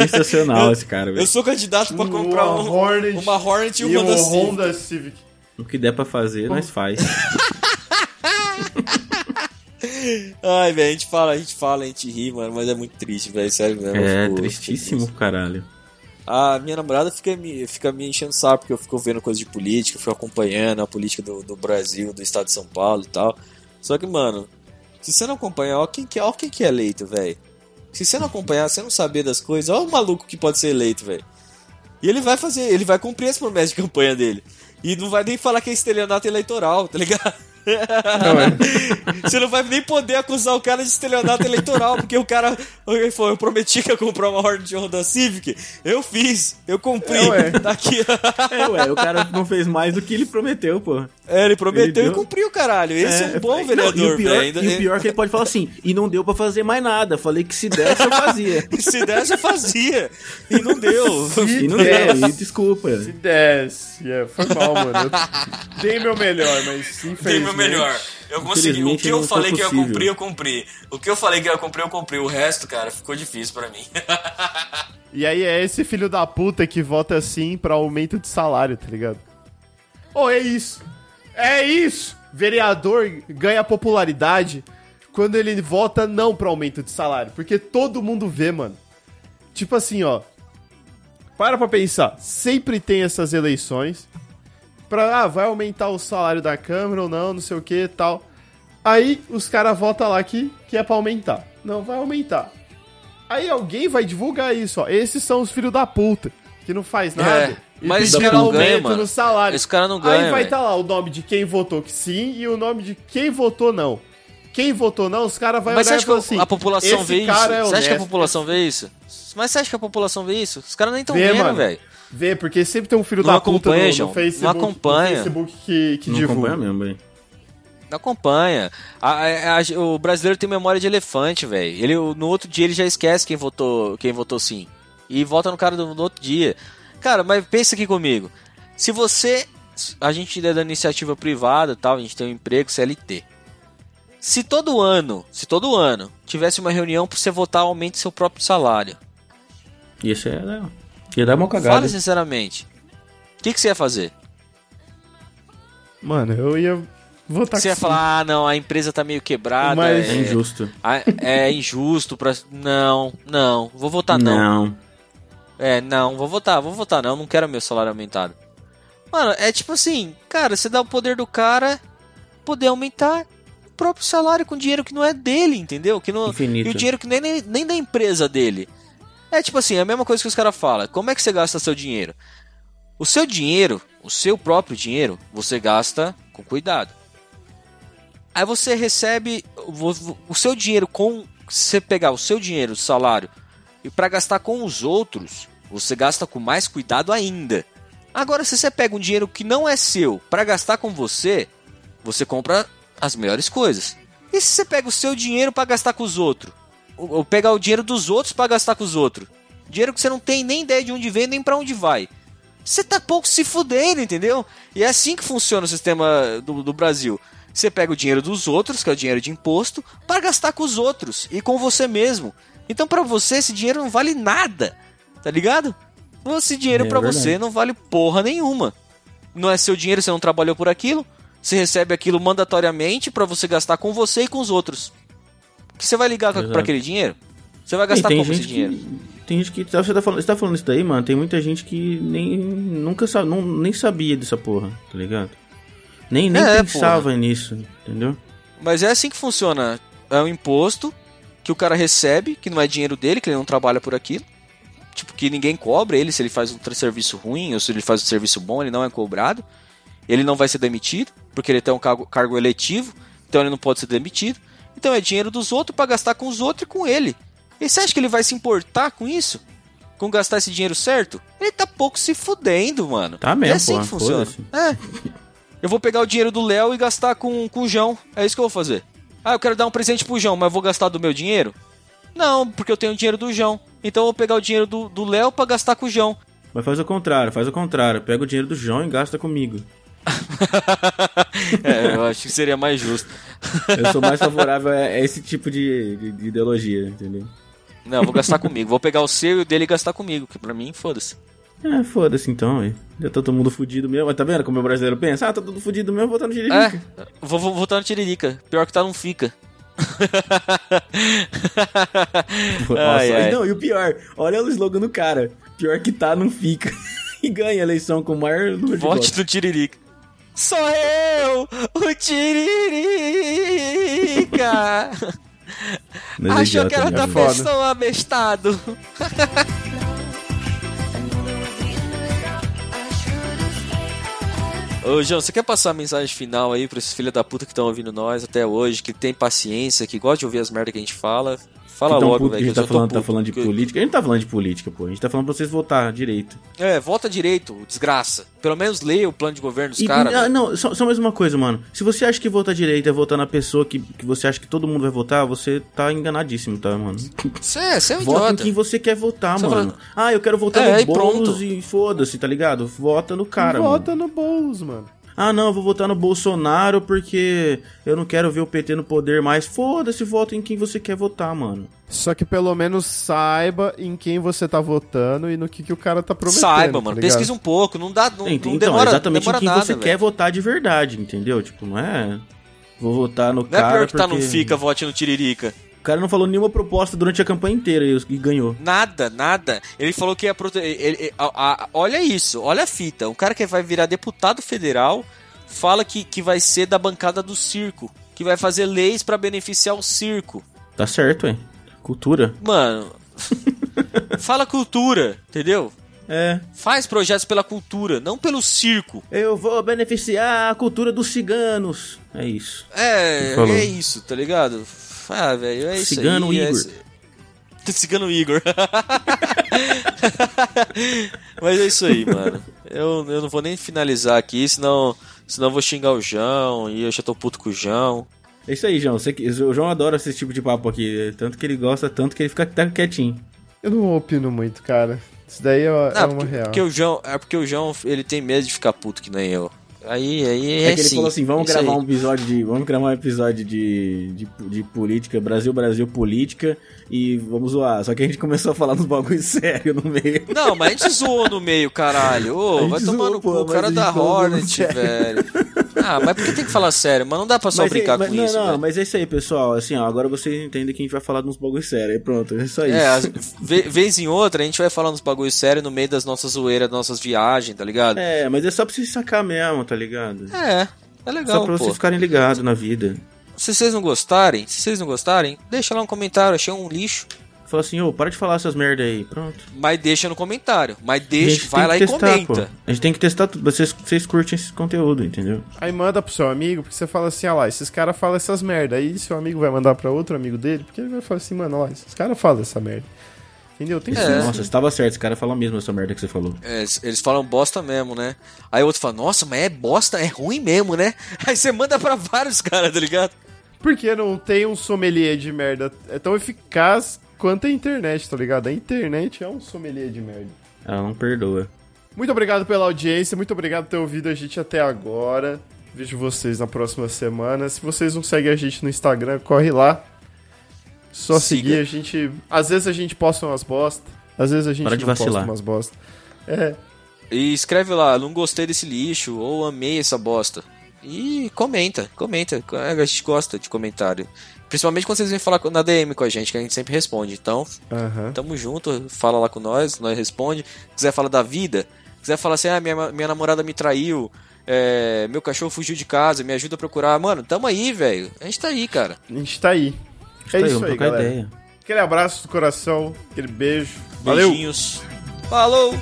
Sensacional esse cara, Eu velho. sou candidato pra comprar Uma um- Hornet uma Hornet e um e Honda um Civic. Honda Civic. O que der pra fazer, nós faz. (laughs) Ai, velho, a gente fala, a gente fala, a gente ri, mano, mas é muito triste, velho, sério mesmo. eu É, fico- tristíssimo, caralho. A minha namorada fica me, fica me enchendo saco porque eu fico vendo coisa de política, fico acompanhando a política do, do Brasil, do estado de São Paulo e tal. Só que, mano, se você não acompanhar, ó quem que, ó quem que é eleito, velho. Se você não acompanhar, você não saber das coisas, ó o maluco que pode ser eleito, velho. E ele vai fazer, ele vai cumprir as promessas de campanha dele. E não vai nem falar que é estelionato eleitoral, tá ligado? (laughs) Você não vai nem poder acusar o cara de estelionato eleitoral, porque o cara ele falou, eu prometi que ia comprar uma Hornet Honda Civic. Eu fiz, eu cumpri. É, ué. Tá aqui. É, ué, o cara não fez mais do que ele prometeu, pô. É, ele prometeu Ele deu- e cumpriu, caralho. Esse é, um bom não, vereador, e o pior, velho. Ainda- E o pior é que ele pode falar assim, e não deu pra fazer mais nada. Falei que se desse, eu fazia. (laughs) Se der, já fazia. E não deu. E não É. deu, e desculpa. Se desce. É, foi mal, mano. Eu dei meu melhor, mas infelizmente... Meu melhor. Eu consegui. O que eu não falei que ia possível. cumprir, eu cumpri. O que eu falei que ia cumprir, eu cumpri. O resto, cara, ficou difícil pra mim. (laughs) E aí é esse filho da puta que vota assim pra aumento de salário, tá ligado? Ô, é isso. É isso. Vereador ganha popularidade quando ele vota não pra aumento de salário. Porque todo mundo vê, mano. Tipo assim, ó. Para pra pensar. Sempre tem essas eleições. Pra, ah, vai aumentar o salário da Câmara ou não, não sei o que e tal. Aí os caras votam lá que, que é pra aumentar. Não, vai aumentar. Aí alguém vai divulgar isso, ó. Esses são os filhos da puta, que não faz nada. É, e mas esse cara não ganha, mano. no salário. Esse cara não ganha, Aí vai estar lá o nome de quem votou que sim e o nome de quem votou não. Quem votou não, os caras vão olhar e que falar assim, a população vê isso? é você acha que a população vê isso? Mas você acha que a população vê isso? Os caras nem estão vendo, velho. Vê, porque sempre tem um filho Não da puta no, no. Facebook, Não acompanha. no Facebook que, que Não divulga. acompanha mesmo, velho. Não acompanha. A- a- a- o brasileiro tem memória de elefante, velho. Ele no outro dia ele já esquece quem votou, quem votou sim. E vota no cara do, no outro dia. Cara, mas pensa aqui comigo. Se você a gente é da iniciativa privada, tal, a gente tem um emprego CLT. Se todo ano, se todo ano tivesse uma reunião pra você votar aumente seu próprio salário. Isso é. né? Ia dar uma cagada. Fala sinceramente. O que, que você ia fazer? Mano, eu ia votar Você ia sim. falar, ah, não, a empresa tá meio quebrada. Mas- É injusto. Ah, É injusto pra. Não, não, vou votar não. Não. É, não, vou votar, vou votar não, não quero meu salário aumentado. Mano, é tipo assim, cara, você dá o poder do cara poder aumentar o próprio salário com dinheiro que não é dele, entendeu? Que não, Infinito. E o dinheiro que nem, nem, nem da empresa dele. É tipo assim, é a mesma coisa que os caras falam. Como é que você gasta seu dinheiro? O seu dinheiro, o seu próprio dinheiro, você gasta com cuidado. Aí você recebe o seu dinheiro com. Se você pegar o seu dinheiro, o salário, e para gastar com os outros, você gasta com mais cuidado ainda. Agora, se você pega um dinheiro que não é seu para gastar com você, você compra as melhores coisas. E se você pega o seu dinheiro para gastar com os outros? Ou pegar o dinheiro dos outros para gastar com os outros? Dinheiro que você não tem nem ideia de onde vem nem para onde vai. Você tá pouco se fudendo, entendeu? E é assim que funciona o sistema do, do Brasil. Você pega o dinheiro dos outros, que é o dinheiro de imposto, para gastar com os outros e com você mesmo. Então para você esse dinheiro não vale nada, tá ligado? Esse dinheiro É pra verdade. você não vale porra nenhuma. Não é seu dinheiro, você não trabalhou por aquilo. Você recebe aquilo mandatoriamente pra você gastar com você e com os outros. Que você vai ligar para aquele dinheiro? Você vai gastar como esse dinheiro? que tem gente que você tá falando, você tá falando isso daí, mano, tem muita gente que nem nunca sabe, não, nem sabia dessa porra, tá ligado? Nem nem É, pensava nisso, entendeu? Mas é assim que funciona. É um imposto que o cara recebe, que não é dinheiro dele, que ele não trabalha por aquilo. Tipo, que ninguém cobra ele se ele faz um serviço ruim ou se ele faz um serviço bom, ele não é cobrado. Ele não vai ser demitido, porque ele tem um cargo, cargo eletivo, então ele não pode ser demitido. Então é dinheiro dos outros pra gastar com os outros e com ele. E você acha que ele vai se importar com isso? Com gastar esse dinheiro certo? Ele tá pouco se fudendo, mano. Tá mesmo, É assim que funciona. É. Eu vou pegar o dinheiro do Léo e gastar com, com o João. É isso que eu vou fazer. Ah, eu quero dar um presente pro João, mas eu vou gastar do meu dinheiro? Não, porque eu tenho o dinheiro do João. Então eu vou pegar o dinheiro do do Léo pra gastar com o João. Mas faz o contrário, faz o contrário, pega o dinheiro do João e gasta comigo. (laughs) é, eu acho que seria mais justo. Eu sou mais favorável a esse tipo de, de- de ideologia, entendeu? Não, vou gastar comigo. Vou pegar o seu e o dele e gastar comigo, que pra mim, foda-se. É, foda-se então, aí. Já tá todo mundo fudido mesmo, mas tá vendo como o brasileiro pensa? Ah, tá todo fudido mesmo, vou votar no Tiririca. É, vou, vou votar no Tiririca. Pior que tá, não fica. (laughs) Nossa, Ai, ai. Não, e o pior, olha o slogan do cara. Pior que tá, não fica. (laughs) e ganha a eleição com o maior número de Vote votos. no Tiririca. Sou eu, o Tiririca. Mas é Achou que era outra pessoa, abestado. Ô, João, você quer passar a mensagem final aí pra esses filhos da puta que estão ouvindo nós até hoje, que tem paciência, que gosta de ouvir as merdas que a gente fala? Fala Então, logo, puto, velho. a gente que tá falando, tá falando de porque- política. A gente tá falando de política, pô. A gente tá falando pra vocês votar direito. É, vota direito, desgraça. Pelo menos leia o plano de governo dos E- caras. ah, velho. não, só, só mais uma coisa, mano. Se você acha que votar direito é votar na pessoa que, que você acha que todo mundo vai votar, você tá enganadíssimo, tá, mano? Você é, você é um Vota em idiota. quem você quer votar, Você mano. fala- Ah, eu quero votar É, no e Boulos pronto. e foda-se, tá ligado? Vota no cara, mano. Vota no Boulos, mano. Ah, não, eu vou votar no Bolsonaro porque eu não quero ver o PT no poder mais. Foda-se, vota em quem você quer votar, mano. Só que pelo menos saiba em quem você tá votando e no que, que o cara tá prometendo. Saiba, tá mano. ligado? Pesquisa um pouco, não dá. Não, Ent- não então, demora, exatamente demora em quem nada, você velho. quer votar de verdade, entendeu? Tipo, não é. Vou votar no Não é cara. pior que tá, não porque fica, vote no Tiririca. O cara não falou nenhuma proposta durante a campanha inteira e e ganhou. Nada, nada. Ele falou que ia proteger. olha isso, olha a fita. Um cara que vai virar deputado federal fala que, que vai ser da bancada do circo. Que vai fazer leis pra beneficiar o circo. Tá certo, hein? Cultura. Mano. (laughs) fala cultura, entendeu? É. Faz projetos pela cultura, não pelo circo. Eu vou beneficiar a cultura dos ciganos. É isso. É, é isso, tá ligado? Ah, velho, é isso Cigano aí. é Igor. isso- (laughs) Cigano Igor. (laughs) Mas é isso aí, mano. Eu, eu não vou nem finalizar aqui, senão, senão eu vou xingar o João e eu já tô puto com o João. É isso aí, João. Você, o João adora esse tipo de papo aqui. Tanto que ele gosta, tanto que ele fica até quietinho. Eu não opino muito, cara. Isso daí é, é Ah, uma porque, real. porque o João, é porque o João, ele tem medo de ficar puto que nem eu. Aí, aí É, é, que ele sim, falou assim: vamos isso gravar aí. um episódio de. Vamos gravar um episódio de, de, de política, Brasil, Brasil, política, e vamos zoar. Só que a gente começou a falar uns bagulho (laughs) sério no meio. Não, mas a gente zoou no meio, caralho. Ô, vai tomar zoou, no pô, cu, o cara da Hornet, velho. Ah, mas por que tem que falar sério? Mas não dá pra só Mas, brincar mas- com não, isso. não, velho. mas é isso aí, pessoal. Assim, ó, agora vocês entendem que a gente vai falar de uns bagulho sério. Aí pronto, é só isso. É, as- ve- vez em outra a gente vai falando uns bagulho sério no meio das nossas zoeiras, das nossas viagens, tá ligado? É, mas é só pra vocês sacar mesmo, tá ligado? É, é legal, só pra pô. vocês ficarem ligados na vida. Se vocês não gostarem, se vocês não gostarem, deixa lá um comentário, achei um lixo. Fala assim, ô, para de falar essas merda aí. Pronto. Mas deixa no comentário. Mas deixa, vai lá que e testar, comenta. pô. A gente tem que testar tudo. Vocês, vocês curtem esse conteúdo, entendeu? Aí manda pro seu amigo, porque você fala assim, ah lá, esses caras falam essas merda. Aí seu amigo vai mandar pra outro amigo dele, porque ele vai falar assim, mano, ó lá, esses caras falam essa merda. Entendeu? Tem É. Nossa, você tava certo. Esse cara fala mesmo essa merda que você falou. É, eles- eles falam bosta mesmo, né? Aí o outro fala, nossa, mas é bosta, é ruim mesmo, né? (laughs) Aí você manda pra vários caras, tá ligado? Porque não tem um sommelier de merda é tão eficaz quanto a internet, tá ligado? A internet é um sommelier de merda. Ela não perdoa. Muito obrigado pela audiência, muito obrigado por ter ouvido a gente até agora. Vejo vocês na próxima semana. Se vocês não seguem a gente no Instagram, corre lá. Só Siga. seguir a gente. Às vezes a gente posta umas bosta, às vezes a gente Para de não posta vacilar. umas bosta. É, E escreve lá, não gostei desse lixo, ou amei essa bosta. E comenta, comenta. A gente gosta de comentário. Principalmente quando vocês vêm falar na DM com a gente, que a gente sempre responde. Então, aham. tamo junto, fala lá com nós, nós responde. Quiser falar da vida, quiser falar assim, ah, minha, minha namorada me traiu, é, meu cachorro fugiu de casa, me ajuda a procurar. Mano, tamo aí, velho. A gente tá aí, cara. A gente tá aí. É Tá aí, isso vamos aí, trocar galera. ideia. Aquele abraço do coração, aquele beijo. Valeu! Beijinhos. Falou!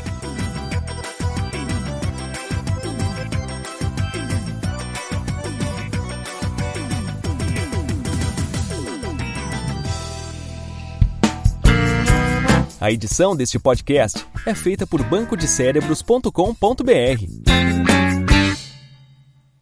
A edição deste podcast é feita por bancodecérebros.com.br.